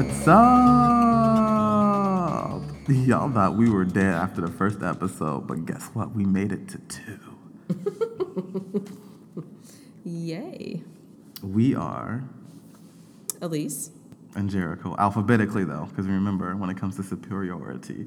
What's up? Y'all thought we were dead after the first episode, but guess what? We made it to two. Yay. We are Elise. and Jericho, alphabetically though, because remember, when it comes to superiority,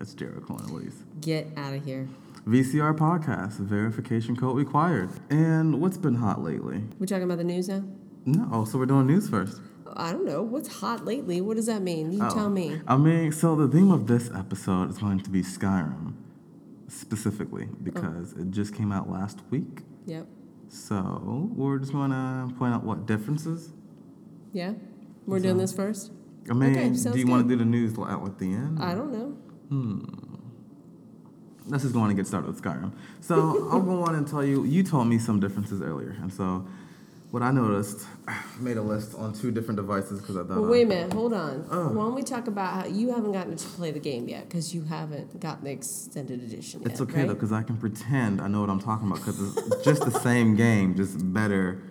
it's Jericho and Elise. Get out of here. VCR podcast, verification code required. And what's been hot lately? We're talking about the news now? No, so we're doing news first. I don't know. What's hot lately? What does that mean? You Oh. tell me. I mean, so the theme of this episode is going to be Skyrim, specifically because it just came out last week. Yep. So we're just going to point out what differences. Yeah? We're doing this first? I mean, Okay, do you want to do the news out at the end? I don't know. Hmm Let's just go on and get started with Skyrim. So I'll go on and tell you. You told me some differences earlier, and so what I noticed, I made a list on two different devices because I thought. Well, wait a minute. Hold on. Oh. Why don't we talk about how you haven't gotten to play the game yet because you haven't gotten the extended edition yet. It's okay right? though, because I can pretend I know what I'm talking about because it's just the same game, just better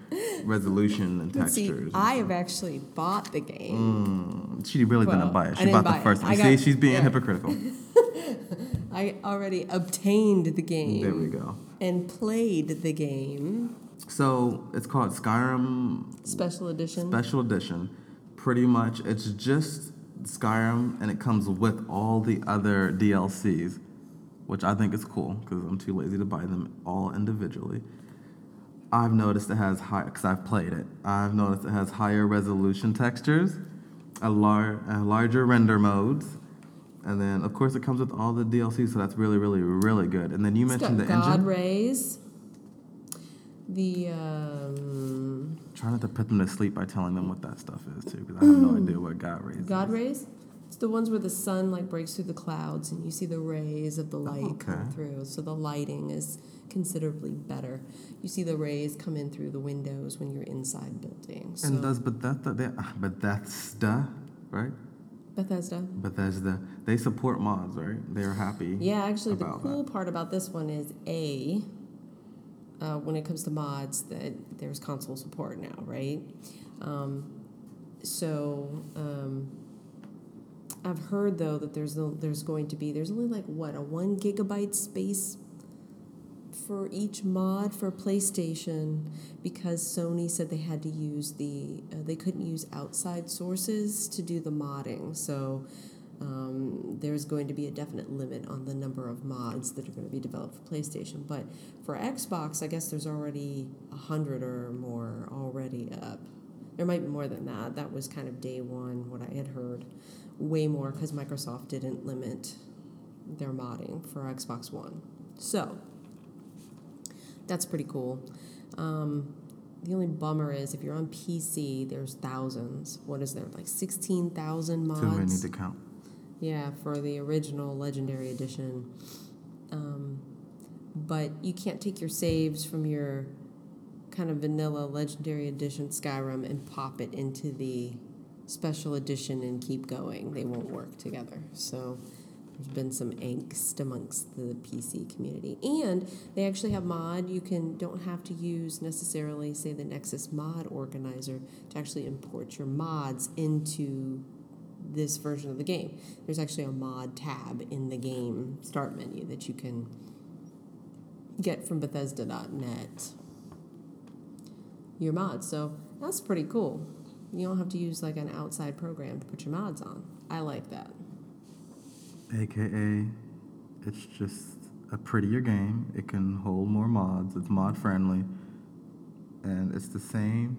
resolution and But See, textures. and I have actually bought the game. Mm, she really Well, didn't buy it. She bought the it. first one. See, she's being yeah. hypocritical. I already obtained the game. There we go. And played the game. So it's called Skyrim Special edition. Special Edition. Pretty much, it's just Skyrim, and it comes with all the other DLCs, which I think is cool because I'm too lazy to buy them all individually. I've noticed it has high because I've played it. I've noticed it has higher resolution textures, a, lar- a larger render modes, and then of course it comes with all the DLC. So that's really, really, really good. And then you It's mentioned the God engine. rays. The um, Try not to put them to sleep by telling them what that stuff is too, because I have no idea what God rays. God is. rays. It's the ones where the sun like breaks through the clouds and you see the rays of the light come okay. through. So the lighting is considerably better. You see the rays come in through the windows when you're inside buildings. So And does Bethesda, they, Bethesda, right? Bethesda. Bethesda, they support mods, right? They're happy. Yeah, actually, the cool part about this one is a uh, when it comes to mods that there's console support now, right? Um, so um, I've heard though that there's no, there's going to be there's only like what a one gigabyte space for each mod for PlayStation because Sony said they had to use the uh, they couldn't use outside sources to do the modding. So um, there's going to be a definite limit on the number of mods that are going to be developed for PlayStation. But for Xbox, I guess there's already a hundred or more already up. There might be more than that. That was kind of day one what I had heard. Way more because Microsoft didn't limit their modding for Xbox One. So that's pretty cool. Um, the only bummer is if you're on PC, there's thousands. What is there? Like 16,000 mods? Too many to count. Yeah, for the original Legendary Edition. Um, but you can't take your saves from your kind of vanilla Legendary Edition Skyrim and pop it into the Special Edition and keep going. They won't work together. So there's been some angst amongst the PC community. And they actually have mod. You can don't have to use necessarily, say, the Nexus mod organizer to actually import your mods into this version of the game. There's actually a mod tab in the game start menu that you can get from Bethesda.net. Your mods. So that's pretty cool. You don't have to use like an outside program to put your mods on. I like that. AKA, it's just a prettier game. It can hold more mods. It's mod friendly, and it's the same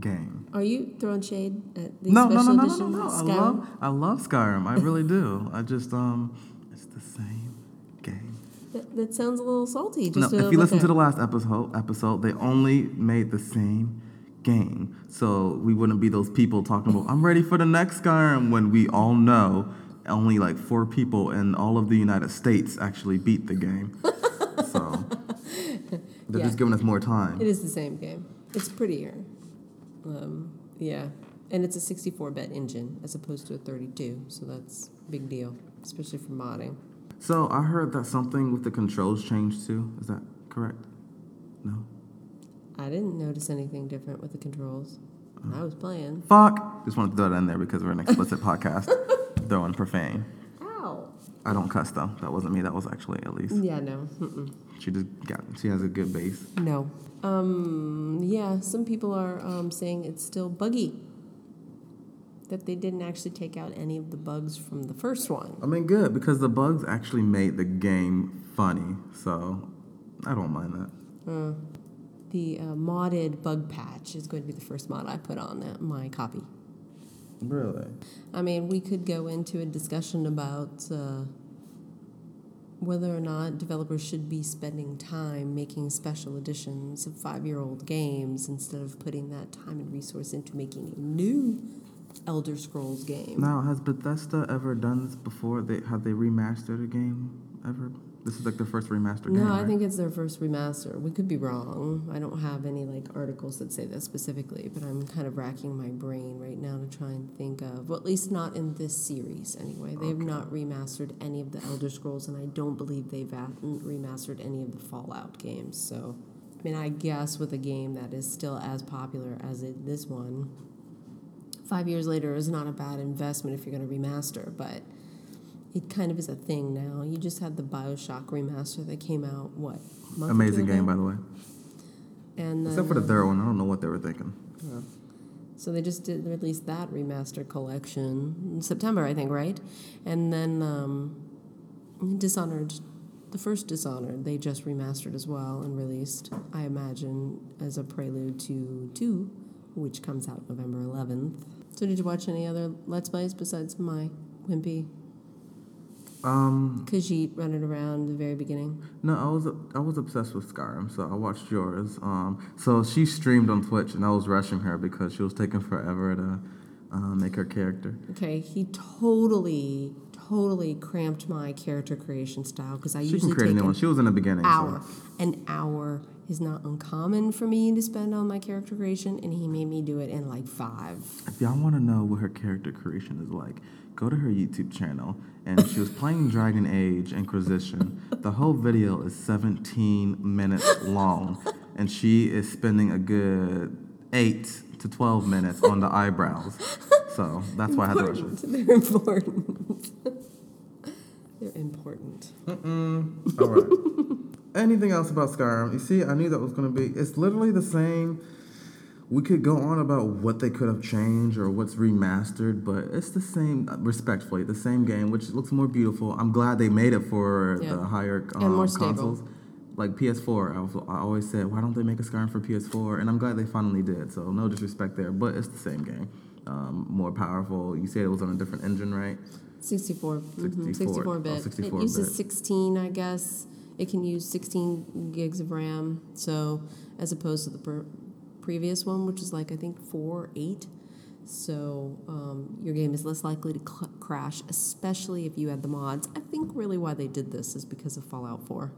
game. Are you throwing shade at the No, no, special no, no, no, edition no, no. I love, I love Skyrim. I really do. I just, um, it's the same game. That, that sounds a little salty. No, if you listen to the last episode, episode, they only made the same game, so we wouldn't be those people talking about I'm ready for the next Skyrim when we all know only like four people in all of the United States actually beat the game. so they're Yeah. just giving us more time. It is the same game. It's prettier. Um, yeah. And it's a 64 bit engine as opposed to a 32, so that's a big deal, especially for modding. So I heard that something with the controls changed too. Is that correct? No. I didn't notice anything different with the controls. I was playing. Fuck. Just wanted to throw that in there because we're an explicit podcast. Throwing profane. I don't cuss though. That wasn't me. That was actually Elise. Yeah, no. Mm-mm. She just got. She has a good base. No. Um, yeah, some people are um, saying it's still buggy. That they didn't actually take out any of the bugs from the first one. I mean, good because the bugs actually made the game funny. So I don't mind that. Uh, the uh, modded bug patch is going to be the first mod I put on uh, my copy. Really? I mean, we could go into a discussion about uh, whether or not developers should be spending time making special editions of five year old games instead of putting that time and resource into making a new Elder Scrolls game. Now, has Bethesda ever done this before? They have they remastered a game ever? This is like their first remastered No, game. I right? think it's their first remaster. We could be wrong. I don't have any like articles that say that specifically, but I'm kind of racking my brain right now to try and think of, well, at least not in this series anyway. They have Okay. not remastered any of the Elder Scrolls, and I don't believe they've remastered any of the Fallout games. So, I mean, I guess with a game that is still as popular as it, this one, five years later is not a bad investment if you're going to remaster, but it kind of is a thing now. You just had the Bioshock remaster that came out what? Amazing game, by the way. And Except for the third one, I don't know what they were thinking. Yeah. so they just did release that remastered collection in September, I think, right? And then um, Dishonored, the first Dishonored, they just remastered as well and released. I imagine as a prelude to two, which comes out November 11th. So did you watch any other Let's Plays besides my Wimpy Um, Khajiit running around the very beginning? no, I was I was obsessed with Skyrim, so I watched yours. Um, so she streamed on Twitch, and I was rushing her because she was taking forever to uh, make her character. Okay, he totally, totally cramped my character creation style because I She usually can create a new one. She was in the beginning. hour. So. An hour is not uncommon for me to spend on my character creation, and he made me do it in like five. If y'all want to know what her character creation is like, go to her YouTube channel. And she was playing Dragon Age Inquisition. The whole video is 17 minutes long, and she is spending a good eight to 12 minutes on the eyebrows. So that's why I had to rush her. Important. They're important. They're important. Mm-mm. All right. Anything else about Skyrim? You see, I knew that was going to be. It's literally the same. We could go on about what they could have changed or what's remastered, but it's the same. Respectfully, the same game, which looks more beautiful. I'm glad they made it for Yeah. the higher um, And more stable. consoles. Like PS4, I, was, I always said, why don't they make a Skyrim for PS4? And I'm glad they finally did. So no disrespect there, but it's the same game. Um, more powerful. You said it was on a different engine, right? 64. mhm, 64, 64 oh, bit. 64 it uses bit. 16, I guess. It can use 16 gigs of RAM. So, as opposed to the per- previous one, which is like, I think, 4 or 8. So, um, your game is less likely to cl- crash, especially if you add the mods. I think really why they did this is because of Fallout 4.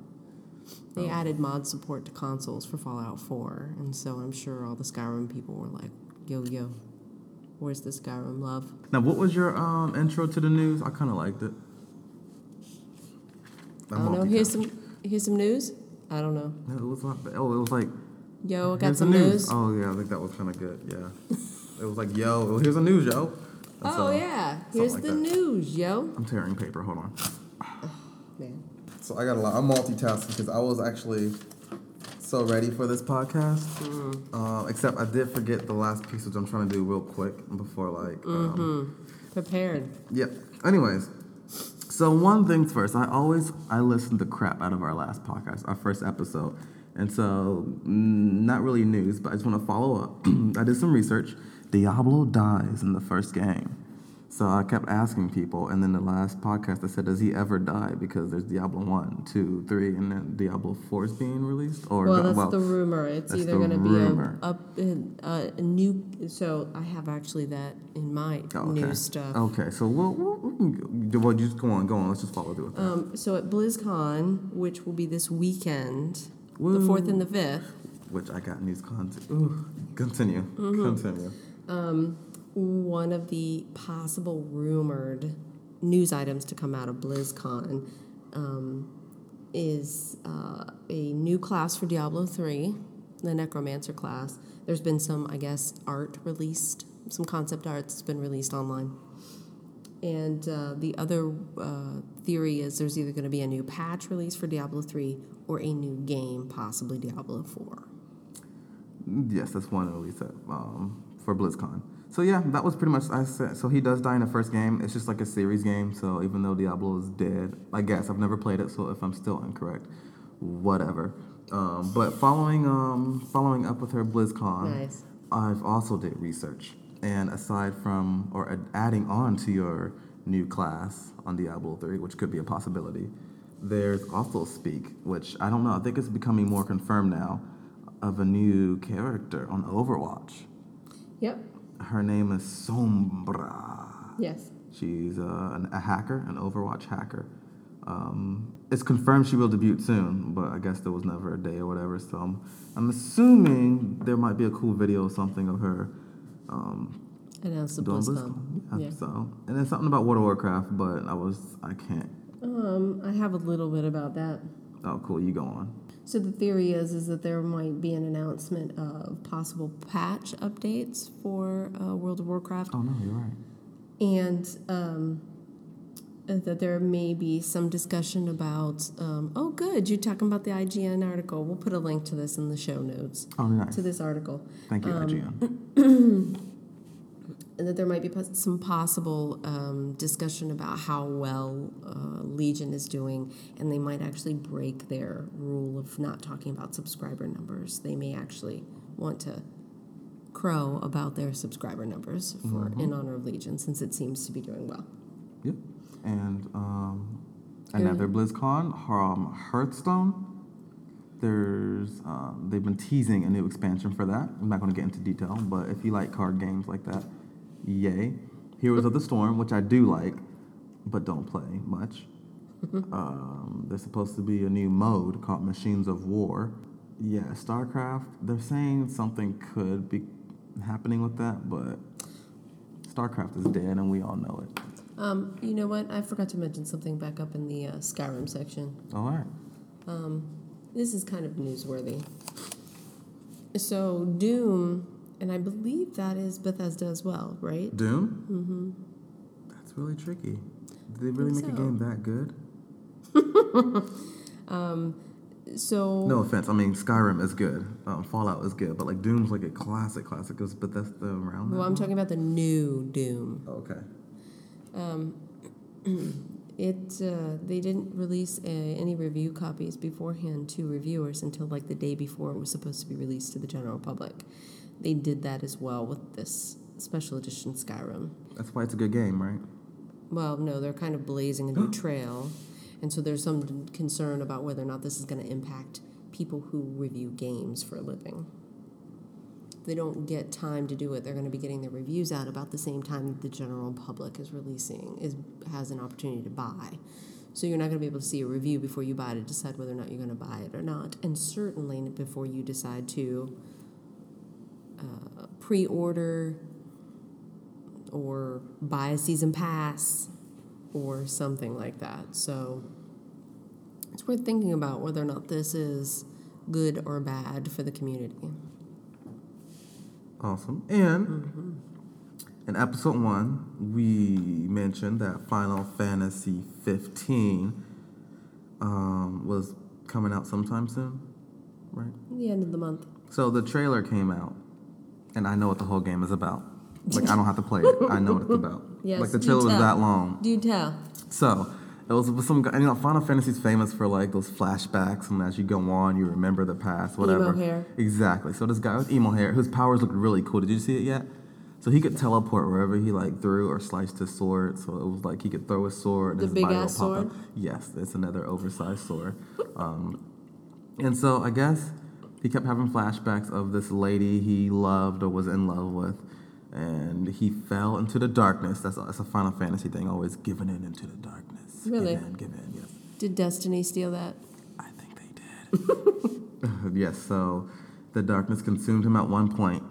They Oh. added mod support to consoles for Fallout 4. And so, I'm sure all the Skyrim people were like, yo, yo, where's the Skyrim love? Now, what was your um, intro to the news? I kind of liked it. I don't know. Here's some here's some news. I don't know. No, it was not. Oh, it was like. Yo, I got some the news. Oh yeah, I think that was kind of good. Yeah, it was like, yo, here's the news, yo. And Oh so, yeah, here's like the that. news, yo. I'm tearing paper. Hold on. Man, So I got a lot. I'm multitasking because I was actually so ready for this podcast. Mm. Uh, except I did forget the last piece, which I'm trying to do real quick before like. Um, prepared. Yep. Anyways, so one things first. I always I listened the crap out of our last podcast, our first episode, and so mm, not really news, but I just want to follow up. I did some research. Diablo dies in the first game. So I kept asking people, and then the last podcast I said, "Does he ever die?" Because there's Diablo one, two, three, and then Diablo four is being released. Or Well, that's the rumor. It's either going to be a, a, a, a new. So I have actually that in my Oh, okay. news stuff. Okay, so we'll, we'll, we can go, well, just go on, go on. Let's just follow through with that. Um, so at BlizzCon, which will be this weekend, the fourth and the fifth, which I got news content. Ooh, continue, Mm-hmm. continue. um, one of the possible rumored news items to come out of BlizzCon um, is uh, a new class for Diablo 3 the necromancer class. There's been some, I guess, art released, some concept art that's been released online. And uh, the other uh, theory is there's either going to be a new patch release for Diablo 3 or a new game, possibly Diablo 4. Yes, that's one at, um, for BlizzCon. So yeah, that was pretty much I said. So he does die in the first game. It's just like a series game. So even though Diablo is dead, I guess I've never played it. So if I'm still incorrect, whatever. Um, but following um, following up with her BlizzCon, Nice. I've also did research. And aside from or ad- adding on to your new class on Diablo 3, which could be a possibility, there's also Speak, which I don't know. I think it's becoming more confirmed now of a new character on Overwatch. Yep. Her name is Sombra. Yes. She's uh, an, a hacker, an Overwatch hacker. Um, it's confirmed she will debut soon, but I guess there was never a day or whatever. So I'm, I'm assuming there might be a cool video or something of her um, Announced the. BlizzCon. Yeah, Yeah. So and then something about World of Warcraft, but I was I can't. Um, I have a little bit about that. Oh, cool. You go on. So the theory is is that there might be an announcement of possible patch updates for uh, World of Warcraft, Oh no, you're right. and um, uh, that there may be some discussion about. Um, oh, good, you're talking about the IGN article. We'll put a link to this in the show notes Oh, nice. to this article. Thank you, um, IGN. and that there might be some possible um, discussion about how well uh, Legion is doing, and they might actually break their rule of not talking about subscriber numbers. They may actually want to crow about their subscriber numbers for in honor of Legion, since it seems to be doing well. Yep. And um, another BlizzCon, um, Hearthstone. There's um, they've been teasing a new expansion for that. I'm not going to get into detail, but if you like card games like that, yay! Heroes of the Storm, which I do like, but don't play much. um, there's supposed to be a new mode called Machines of War. Yeah, StarCraft. They're saying something could be happening with that, but StarCraft is dead, and we all know it. Um, you know what? I forgot to mention something back up in the uh, Skyrim section. All right. Um, this is kind of newsworthy. So Doom, and I believe that is Bethesda as well, right? Doom? Mm-hmm. That's really tricky. Did they really make think a game that good? So No offense. I mean, Skyrim is good. Um, Fallout is good, but like Doom's like a classic, classic. Is Bethesda around that? well, I'm talking about the new Doom. Okay. Um. It uh, they didn't release uh, any review copies beforehand to reviewers until like the day before it was supposed to be released to the general public. They did that as well with this special edition Skyrim. That's why it's a good game, right? Well, no, they're kind of blazing a new trail, and so there's some concern about whether or not this is going to impact people who review games for a living. If they don't get time to do it, they're going to be getting their reviews out about the same time that the general public is releasing is has an opportunity to buy. So you're not going to be able to see a review before you buy it to decide whether or not you're going to buy it or not, and certainly before you decide to uh, pre-order or buy a season pass or something like that. So it's worth thinking about whether or not this is good or bad for the community. Awesome. And in episode one, we mentioned that Final Fantasy 15 um, was coming out sometime soon, right? The end of the month. So the trailer came out, and I know what the whole game is about. Like I don't have to play it. I know what it's about. Yes, like the trailer was that long. Do you tell. So it was with some guy. You know, Final Fantasy's famous for like those flashbacks, and as you go on, you remember the past, whatever. Emo hair. Exactly. So this guy with emo hair, whose powers looked really cool. Did you see it yet? So he could teleport wherever he like threw or sliced his sword. So it was like he could throw his sword and The his big body ass will pop sword? up. Yes, it's another oversized sword. Um, and so I guess he kept having flashbacks of this lady he loved or was in love with. And he fell into the darkness. That's a, that's a Final Fantasy thing, always giving in into the darkness. Really? Give in, give in, yes. Did Destiny steal that? I think they did. yes, so the darkness consumed him at one point,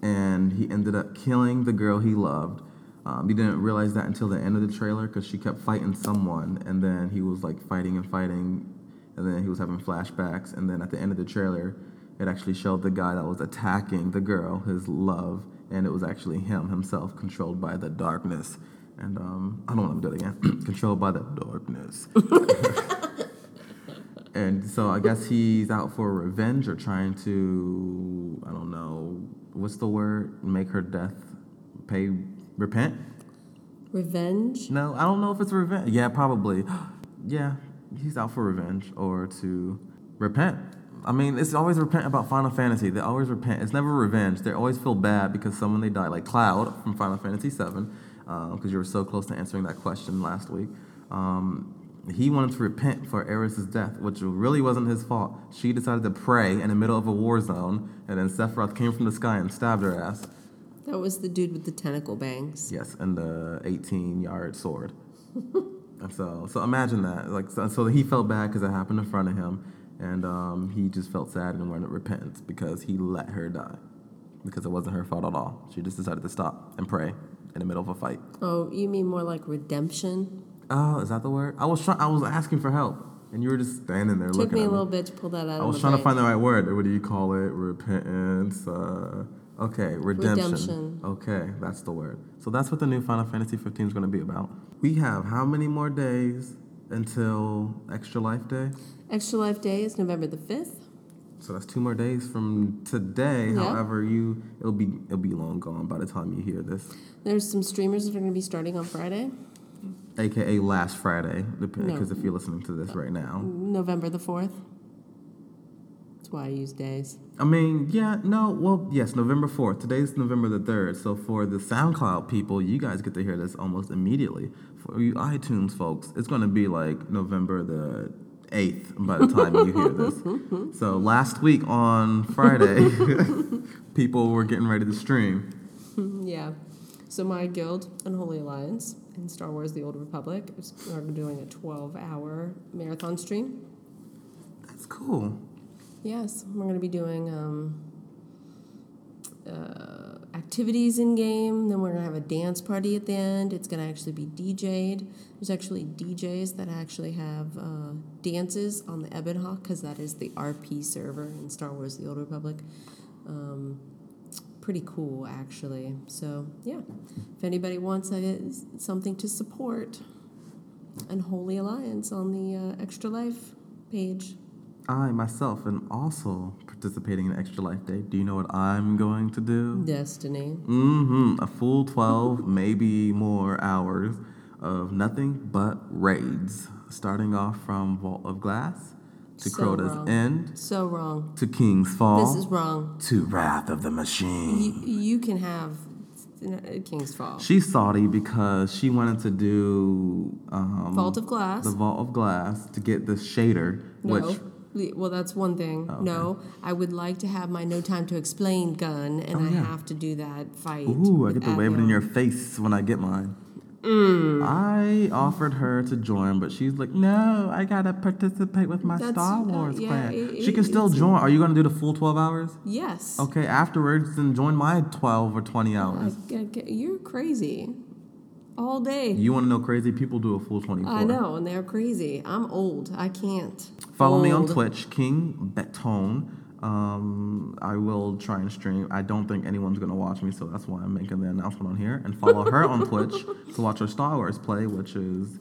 and he ended up killing the girl he loved. Um, he didn't realize that until the end of the trailer because she kept fighting someone, and then he was like fighting and fighting, and then he was having flashbacks, and then at the end of the trailer, it actually showed the guy that was attacking the girl, his love, and it was actually him himself, controlled by the darkness. And um, I don't want to do it again. controlled by the darkness. and so I guess he's out for revenge or trying to, I don't know, what's the word? Make her death pay, repent? Revenge? No, I don't know if it's revenge. Yeah, probably. yeah, he's out for revenge or to repent. I mean, it's always repent about Final Fantasy. They always repent. It's never revenge. They always feel bad because someone they die, like Cloud from Final Fantasy VII, because uh, you were so close to answering that question last week. Um, he wanted to repent for Aeris' death, which really wasn't his fault. She decided to pray in the middle of a war zone, and then Sephiroth came from the sky and stabbed her ass. That was the dude with the tentacle bangs. Yes, and the 18-yard sword. and so, so imagine that. Like, so, so he felt bad because it happened in front of him, and um, he just felt sad and wanted repentance because he let her die, because it wasn't her fault at all. She just decided to stop and pray in the middle of a fight. Oh, you mean more like redemption? Oh, is that the word? I was trying. I was asking for help, and you were just standing there Took looking. me a little bit to pull that out. I was trying to find the right word. What do you call it? Repentance. Uh, okay, redemption. Redemption. Okay, that's the word. So that's what the new Final Fantasy 15 is going to be about. We have how many more days until Extra Life Day? Extra Life Day is November the fifth. So that's two more days from today. Yeah. However, you it'll be it'll be long gone by the time you hear this. There's some streamers that are going to be starting on Friday, AKA last Friday, because No. if you're listening to this right now. November the fourth. Why I use days. I mean, yeah, no, well, yes, November 4th. Today's November the 3rd. So for the SoundCloud people, you guys get to hear this almost immediately. For you iTunes folks, it's going to be like November the 8th by the time you hear this. So last week on Friday, people were getting ready to stream. Yeah. So my guild, Unholy Alliance, in Star Wars: The Old Republic, is are doing a 12-hour marathon stream. That's cool. Yes, we're going to be doing um, uh, activities in game. Then we're going to have a dance party at the end. It's going to actually be DJ'd. There's actually DJs that actually have uh, dances on the Ebon Hawk because that is the RP server in Star Wars: The Old Republic. Um, pretty cool, actually. So yeah, if anybody wants a, something to support, Unholy Alliance on the uh, Extra Life page. I myself am also participating in Extra Life Day. Do you know what I'm going to do? Destiny. Mm-hmm. A full 12, maybe more hours of nothing but raids. Starting off from Vault of Glass to So Crota's wrong. End So wrong. to King's Fall This is wrong. to Wrath of the Machine. You, you can have uh, King's Fall. She's salty because she wanted to do um, Vault of Glass. the Vault of Glass to get the shader, no. which Well, that's one thing. Oh, No, I would like to have my no time to explain gun, and Oh, I yeah. have to do that fight. Ooh, I get to wave it in your face when I get mine. Mm. I offered her to join, but she's like, "No, I gotta participate with my That's- Star uh, Wars yeah, clan." it- she can still join. Are you gonna do the full twelve hours? Yes. Okay, afterwards, then join my twelve or twenty hours. I- I- you're crazy. All day. You want to know crazy people do a full twenty-four. I know, and they're crazy. I'm old. I can't. Follow me on Twitch, King Beton. Um, I will try and stream. I don't think anyone's gonna watch me, so that's why I'm making the announcement on here. And follow her on Twitch to watch her Star Wars play, which is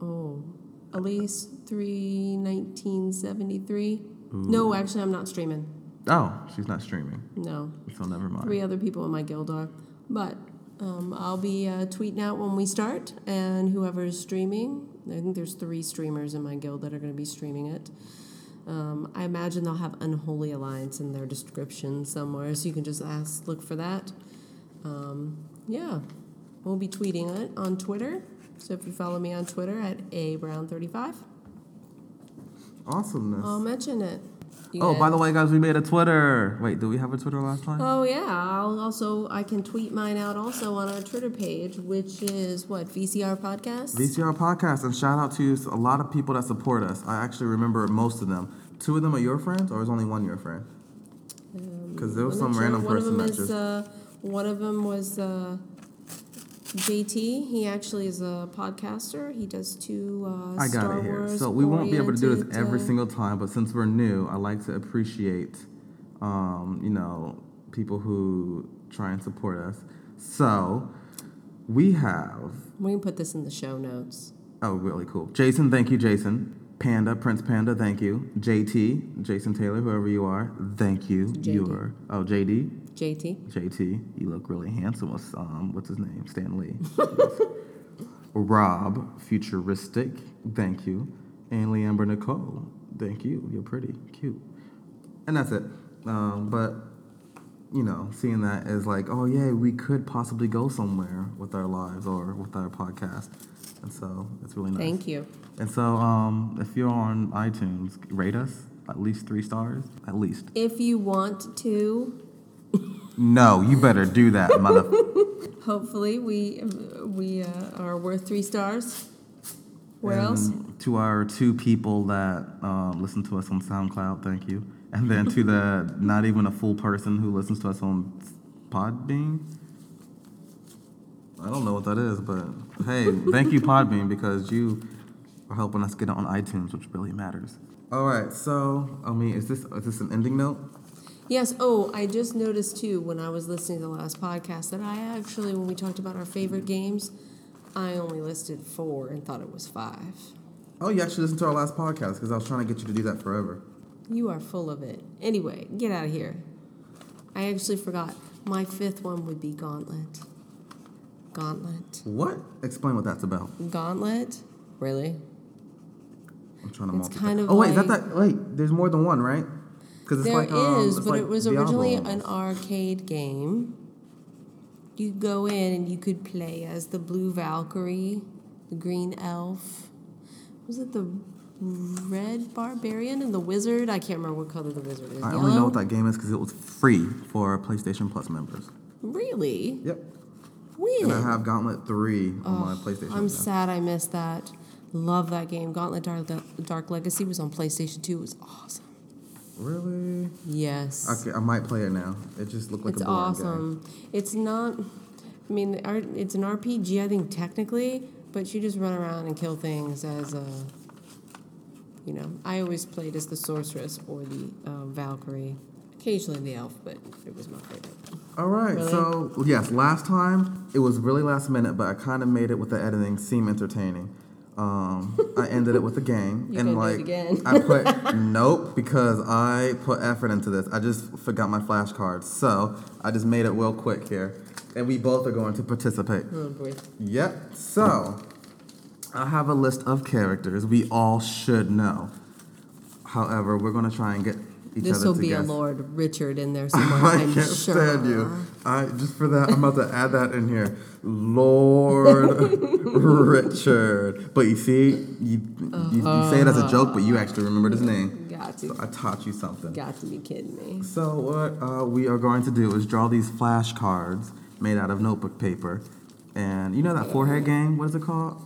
Oh, Elise three nineteen seventy three. No, actually, I'm not streaming. oh, she's not streaming, No, so never mind. three other people in my guild are, but um, I'll be uh, tweeting out when we start, and whoever is streaming. I think there's three streamers in my guild that are going to be streaming it. Um, I imagine they'll have Unholy Alliance in their description somewhere, so you can just ask, look for that. Um, yeah, we'll be tweeting it on Twitter. So if you follow me on Twitter at a brown thirty five, Awesomeness. I'll mention it. You oh, guys- by the way, guys, we made a Twitter. Wait, did we have a Twitter last time? Oh yeah, I'll also I can tweet mine out also on our Twitter page, which is what VCR podcast. VCR podcast, and shout out to a lot of people that support us. I actually remember most of them. Two of them are your friends, or is only one your friend? Because there was I'm some sure. random one person of them that is just. uh, one of them was uh, JT, he actually is a podcaster. He does two uh, I got Star it here. Wars So we won't be able to do this every uh, single time, but since we're new, I like to appreciate, um, you know, people who try and support us. So we have, We can put this in the show notes. oh, really cool. Jason, thank you, Jason. Panda, Prince Panda, thank you. JT, Jason Taylor, whoever you are, thank you. JD. You are, oh, JD, JT. JT, you look really handsome with um, what's his name? Stan Lee. Rob, futuristic, thank you. And Leamber Nicole, thank you. You're pretty cute. And that's it. Um, but you know, seeing that is like, oh yeah, we could possibly go somewhere with our lives or with our podcast. And so it's really nice. Thank you. And so um, if you're on iTunes, rate us at least three stars. At least. If you want to, No, you better do that, mother. hopefully we we uh, are worth three stars. Where else? To our two people that um, listen to us on SoundCloud, thank you. And then to the not even a full person who listens to us on Podbean. I don't know what that is, but hey, thank you, Podbean, because you are helping us get it on iTunes, which really matters. All right, so I mean, is this is this an ending note? Yes. Oh, I just noticed too when I was listening to the last podcast that I actually, when we talked about our favorite games, I only listed four and thought it was five. Oh, you actually listened to our last podcast because I was trying to get you to do that forever. You are full of it. Anyway, get out of here. I actually forgot. My fifth one would be Gauntlet. Gauntlet. What? Explain what that's about. Gauntlet? Really? I'm trying to It's multitask. kind of oh wait, is that that? Wait, there's more than one, right? Because it's There like is, um, but like it was Diablo originally an arcade game. You go in and you could play as the blue Valkyrie, the green elf. Was it the red barbarian and the wizard? I can't remember what color the wizard is. I Yellow? only know what that game is because it was free for PlayStation Plus members. Really? Yep. When? And I have Gauntlet 3 on my PlayStation. I'm now. sad I missed that. Love that game. Gauntlet Dark, Dark Legacy was on PlayStation 2. It was awesome. Really? Yes. Okay, I might play it now. It just looked like it's a boring awesome. It's not. I mean, it's an RPG, I think technically, but you just run around and kill things as a. You know, I always played as the sorceress or the uh, Valkyrie, occasionally the elf, but it was my favorite. All right. Really? So yes, last time it was really last minute, but I kind of made it with the editing seem entertaining. Um, I ended it with a game, You're and gonna do it like again. I put nope because I put effort into this. I just forgot my flashcards, so I just made it real quick here, and we both are going to participate. Oh boy. Yep. So, I have a list of characters we all should know. However, we're going to try and get each This other will to be guess. a Lord Richard in there somewhere, I I'm can't sure. stand you. I just for that I'm about to add that in here. Lord Richard. But you see, you, you you say it as a joke, but you actually remembered his name. Got So to, I taught you something. got to be kidding me. So what uh, we are going to do is draw these flashcards made out of notebook paper, and you know that forehead game. What is it called?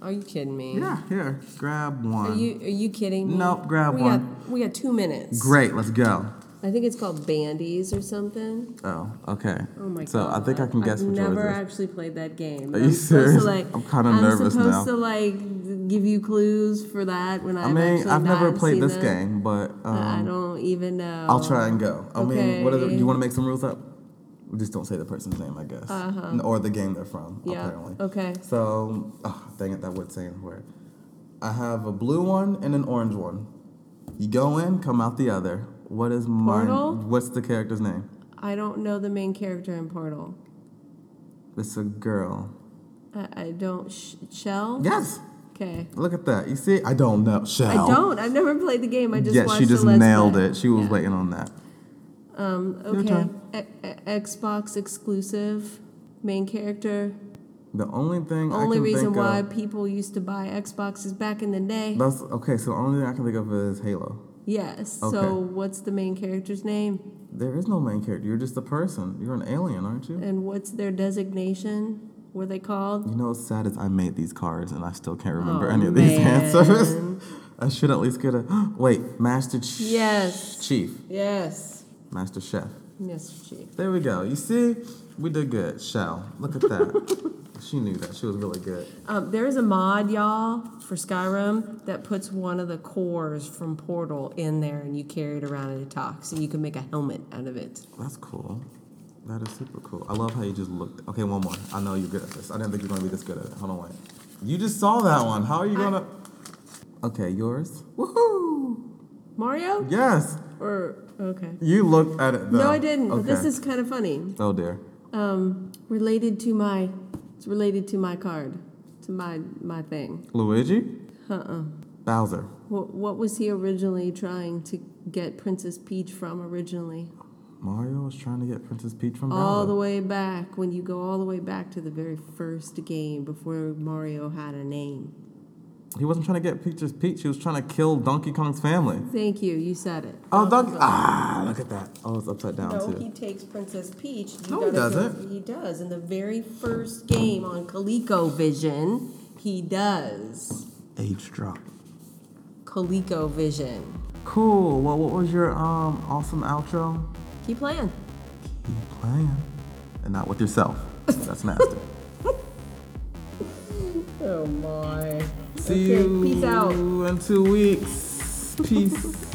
Are you kidding me? Yeah, here, grab one. Are you are you kidding me? Nope, grab we one. Got, we got two minutes. Great, let's go. I think it's called Bandies or something. Oh, okay. Oh my so god! I think I can guess I've which never one it is. actually played that game. Are you I'm supposed serious? Like, I'm kinda nervous now. I'm supposed to like give you clues for that when I I've mean, I've never played this it. game, but I um, don't even know. I'll try and go. I mean, what are the, Okay. you want to make some rules up? Just don't say the person's name, I guess, Uh-huh. or the game they're from. Yeah. Apparently. Okay. So, oh, dang it, that would say the word. I have a blue one and an orange one. You go in, come out the other. What is mine? Portal? What's the character's name? I don't know the main character in Portal. It's a girl. I, I don't. Sh- Chell. Yes. Okay. Look at that. You see, I don't know. Chell. I don't. I've never played the game. I just yeah, she just nailed Play. it. She was Yeah. waiting on that. Um, okay. E- Xbox exclusive main character. The only thing I Only reason why of, people used to buy Xboxes back in the day. that's okay. So the only thing I can think of is Halo. Yes. Okay. So what's the main character's name? There is no main character. You're just a person. You're an alien, aren't you? And what's their designation? Were they called? You know what's sad is I made these cards and I still can't remember Oh, any of these answers. I should at least get a wait. Master Ch- Yes. Chief, Yes. Master Chef. There we go. You see, We did good. Chell. Look at that. she knew that. She was really good. Um, there is a mod, y'all, for Skyrim that puts one of the cores from Portal in there, and you carry it around and it talks, and you can make a helmet out of it. That's cool. That is super cool. I love how you just looked. Okay, one more. I know you're good at this. I didn't think you were gonna be this good at it. Hold on, wait. You just saw that one. How are you gonna? Okay, yours. Woohoo! Mario? Yes. Or okay. You looked at it. Though. No, I didn't. But this is kind of funny. Oh dear. Um, related to my, it's related to my card, to my my thing. Luigi. Uh-uh. Bowser. What what was he originally trying to get Princess Peach from originally? Mario was trying to get Princess Peach from Bowser. All the way back when you go all the way back to the very first game before Mario had a name. He wasn't trying to get Peach's Peach. He was trying to kill Donkey Kong's family. Thank you. You said it. Oh, Donkey. Ah, look at that. Oh, it's upside down No, too. he takes Princess Peach. You No, he gotta go- doesn't. He does. In the very first game on ColecoVision, he does. Age drop. ColecoVision. Cool. Well, what was your um awesome outro? Keep playing. Keep playing, and not with yourself. That's nasty. Oh my. See Okay, you peace out. in two weeks. Peace.